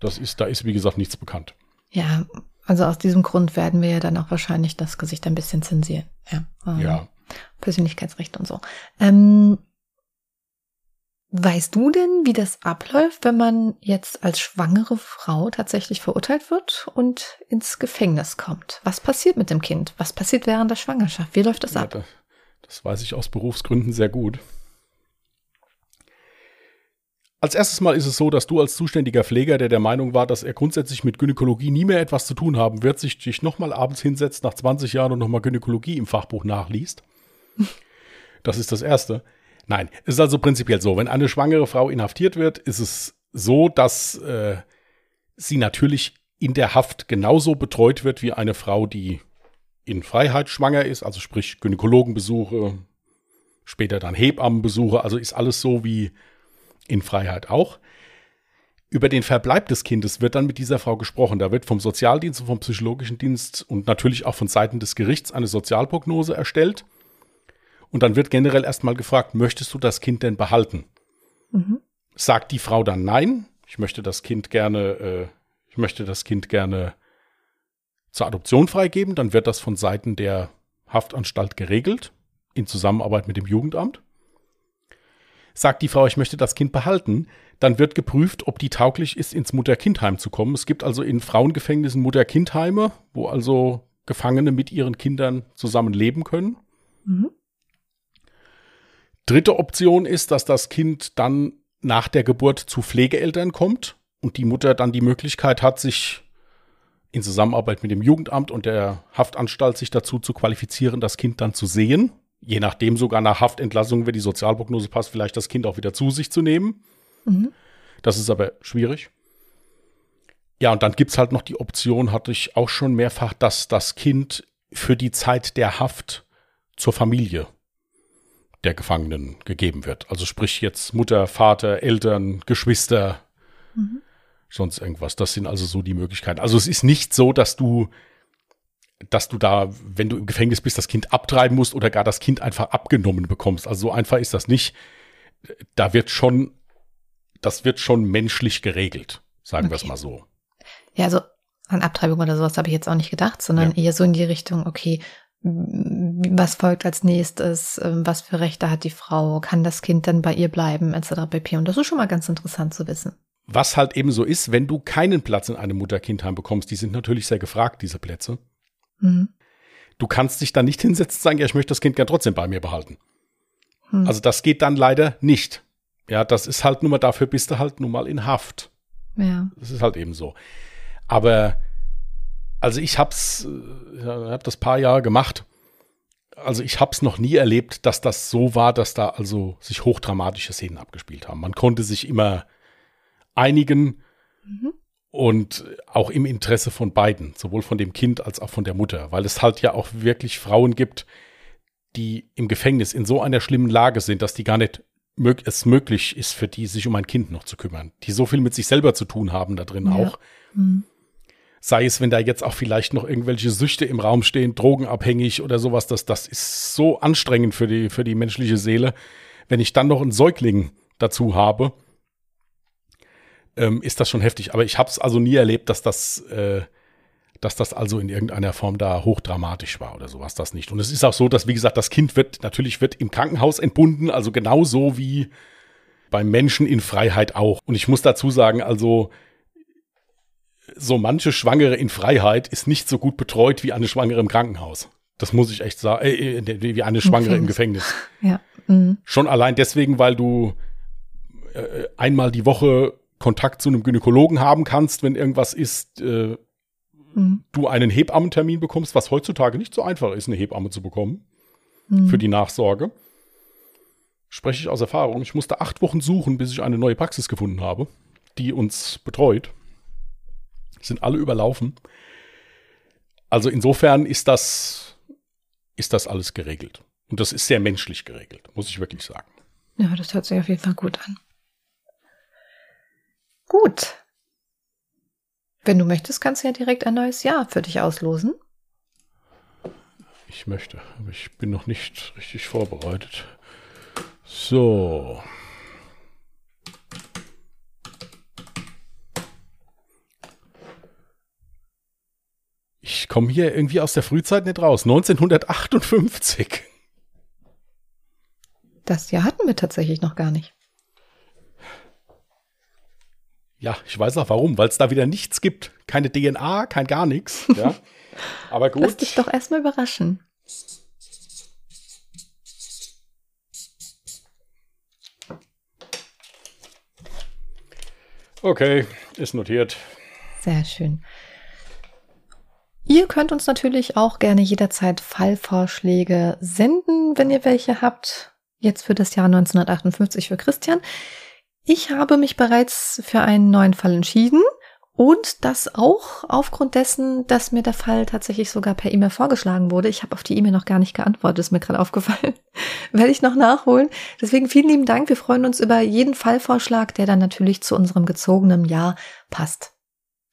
S2: Das ist, da ist wie gesagt nichts bekannt.
S1: Ja, also aus diesem Grund werden wir ja dann auch wahrscheinlich das Gesicht ein bisschen zensieren. Ja.
S2: ja.
S1: Persönlichkeitsrechte und so. Ähm, weißt du denn, wie das abläuft, wenn man jetzt als schwangere Frau tatsächlich verurteilt wird und ins Gefängnis kommt? Was passiert mit dem Kind? Was passiert während der Schwangerschaft? Wie läuft das
S2: Ja,
S1: ab?
S2: da- das weiß ich aus Berufsgründen sehr gut. Als erstes Mal ist es so, dass du als zuständiger Pfleger, der der Meinung war, dass er grundsätzlich mit Gynäkologie nie mehr etwas zu tun haben wird, sich dich nochmal abends hinsetzt nach 20 Jahren und nochmal Gynäkologie im Fachbuch nachliest. <laughs> Das ist das Erste. Nein, es ist also prinzipiell so, wenn eine schwangere Frau inhaftiert wird, ist es so, dass äh, sie natürlich in der Haft genauso betreut wird wie eine Frau, die in Freiheit schwanger ist, also sprich Gynäkologenbesuche, später dann Hebammenbesuche, also ist alles so wie in Freiheit auch. Über den Verbleib des Kindes wird dann mit dieser Frau gesprochen. Da wird vom Sozialdienst und vom psychologischen Dienst und natürlich auch von Seiten des Gerichts eine Sozialprognose erstellt. Und dann wird generell erstmal gefragt, möchtest du das Kind denn behalten?
S1: Mhm.
S2: Sagt die Frau dann nein, ich möchte das Kind gerne, äh, ich möchte das Kind gerne zur Adoption freigeben, dann wird das von Seiten der Haftanstalt geregelt, in Zusammenarbeit mit dem Jugendamt. Sagt die Frau, ich möchte das Kind behalten, dann wird geprüft, ob die tauglich ist, ins Mutter-Kind-Heim zu kommen. Es gibt also in Frauengefängnissen Mutter-Kind-Heime, wo also Gefangene mit ihren Kindern zusammen leben können.
S1: Mhm.
S2: Dritte Option ist, dass das Kind dann nach der Geburt zu Pflegeeltern kommt und die Mutter dann die Möglichkeit hat, sich in Zusammenarbeit mit dem Jugendamt und der Haftanstalt sich dazu zu qualifizieren, das Kind dann zu sehen. Je nachdem sogar nach Haftentlassung, wenn die Sozialprognose passt, vielleicht das Kind auch wieder zu sich zu nehmen.
S1: Mhm.
S2: Das ist aber schwierig. Ja, und dann gibt's halt noch die Option, hatte ich auch schon mehrfach, dass das Kind für die Zeit der Haft zur Familie der Gefangenen gegeben wird. Also sprich jetzt Mutter, Vater, Eltern, Geschwister,
S1: Mhm.
S2: sonst irgendwas. Das sind also so die Möglichkeiten. Also es ist nicht so, dass du, dass du da, wenn du im Gefängnis bist, das Kind abtreiben musst oder gar das Kind einfach abgenommen bekommst. Also so einfach ist das nicht. Da wird schon, das wird schon menschlich geregelt, sagen wir es
S1: Okay.
S2: mal so.
S1: Ja, also an Abtreibung oder sowas habe ich jetzt auch nicht gedacht, sondern
S2: Ja.
S1: eher so in die Richtung, okay, was folgt als nächstes, ähm, was für Rechte hat die Frau, kann das Kind dann bei ihr bleiben, etc. pp. Und das ist schon mal ganz interessant zu wissen.
S2: Was halt eben so ist, wenn du keinen Platz in einem Mutter-Kind-Heim bekommst, die sind natürlich sehr gefragt, diese Plätze.
S1: Mhm.
S2: Du kannst dich dann nicht hinsetzen und sagen, ja, ich möchte das Kind gern trotzdem bei mir behalten.
S1: Hm.
S2: Also das geht dann leider nicht. Ja, das ist halt nur mal, dafür bist du halt nun mal in Haft.
S1: Ja.
S2: Das ist halt eben so. Aber, also ich hab's, äh, ja, hab das paar Jahre gemacht. Also ich hab's noch nie erlebt, dass das so war, dass da also sich hochdramatische Szenen abgespielt haben. Man konnte sich immer einigen
S1: Mhm.
S2: Und auch im Interesse von beiden, sowohl von dem Kind als auch von der Mutter, weil es halt ja auch wirklich Frauen gibt, die im Gefängnis in so einer schlimmen Lage sind, dass die gar nicht mög es möglich ist für die, sich um ein Kind noch zu kümmern, die so viel mit sich selber zu tun haben da drin
S1: Ja.
S2: auch.
S1: Mhm.
S2: Sei es, wenn da jetzt auch vielleicht noch irgendwelche Süchte im Raum stehen, drogenabhängig oder sowas, das, das ist so anstrengend für die, für die menschliche Seele. Wenn ich dann noch einen Säugling dazu habe, ähm, ist das schon heftig. Aber ich habe es also nie erlebt, dass das, äh, dass das also in irgendeiner Form da hochdramatisch war oder sowas, das nicht. Und es ist auch so, dass, wie gesagt, das Kind wird, natürlich wird im Krankenhaus entbunden, also genauso wie beim Menschen in Freiheit auch. Und ich muss dazu sagen, also so manche Schwangere in Freiheit ist nicht so gut betreut wie eine Schwangere im Krankenhaus. Das muss ich echt sagen, äh, äh, wie eine Schwangere im Gefängnis.
S1: Ja. Mhm.
S2: Schon allein deswegen, weil du äh, einmal die Woche Kontakt zu einem Gynäkologen haben kannst, wenn irgendwas ist, äh,
S1: Mhm.
S2: du einen Hebammentermin bekommst, was heutzutage nicht so einfach ist, eine Hebamme zu bekommen
S1: Mhm.
S2: für die Nachsorge. Spreche ich aus Erfahrung. Ich musste acht Wochen suchen, bis ich eine neue Praxis gefunden habe, die uns betreut. Sind alle überlaufen. Also insofern ist das, ist das alles geregelt. Und das ist sehr menschlich geregelt, muss ich wirklich sagen.
S1: Ja, das hört sich auf jeden Fall gut an. Gut. Wenn du möchtest, kannst du ja direkt ein neues Jahr für dich auslosen.
S2: Ich möchte, aber ich bin noch nicht richtig vorbereitet. So. Ich komme hier irgendwie aus der Frühzeit nicht raus. 1958.
S1: Das ja hatten wir tatsächlich noch gar nicht.
S2: Ja, ich weiß auch warum, weil es da wieder nichts gibt. Keine DNA, kein gar nichts. Ja. <laughs> Aber gut.
S1: Lass dich doch erstmal überraschen.
S2: Okay, ist notiert.
S1: Sehr schön. Ihr könnt uns natürlich auch gerne jederzeit Fallvorschläge senden, wenn ihr welche habt. Jetzt für das Jahr 1958 für Christian. Ich habe mich bereits für einen neuen Fall entschieden und das auch aufgrund dessen, dass mir der Fall tatsächlich sogar per E-Mail vorgeschlagen wurde. Ich habe auf die E-Mail noch gar nicht geantwortet, ist mir gerade aufgefallen. <laughs> Werde ich noch nachholen. Deswegen vielen lieben Dank. Wir freuen uns über jeden Fallvorschlag, der dann natürlich zu unserem gezogenen Jahr passt.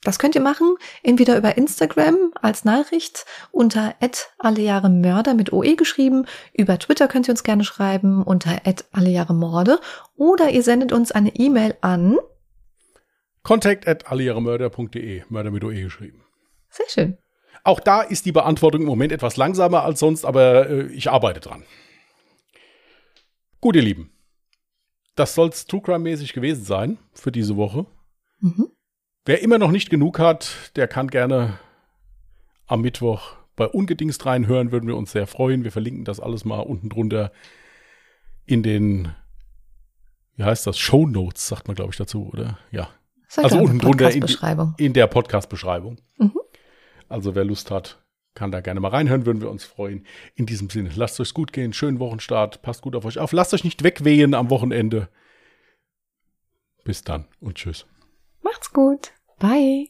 S1: Das könnt ihr machen, entweder über Instagram als Nachricht unter allejahremörder mit OE geschrieben, über Twitter könnt ihr uns gerne schreiben unter allejahremorde oder ihr sendet uns eine E-Mail an
S2: Contact allejahremörder.de, Mörder mit OE geschrieben.
S1: Sehr schön.
S2: Auch da ist die Beantwortung im Moment etwas langsamer als sonst, aber äh, ich arbeite dran. Gut, ihr Lieben. Das soll es True Crime-mäßig gewesen sein für diese Woche. Mhm. Wer immer noch nicht genug hat, der kann gerne am Mittwoch bei Ungedingst reinhören, würden wir uns sehr freuen. Wir verlinken das alles mal unten drunter in den, wie heißt das, Show Notes, sagt man, glaube ich, dazu, oder? Ja.
S1: also unten drunter in,
S2: in der Podcast-Beschreibung. Mhm. Also wer Lust hat, kann da gerne mal reinhören, würden wir uns freuen. In diesem Sinne, lasst euch gut gehen, schönen Wochenstart, passt gut auf euch auf, lasst euch nicht wegwehen am Wochenende. Bis dann und tschüss.
S1: Macht's gut. Bye.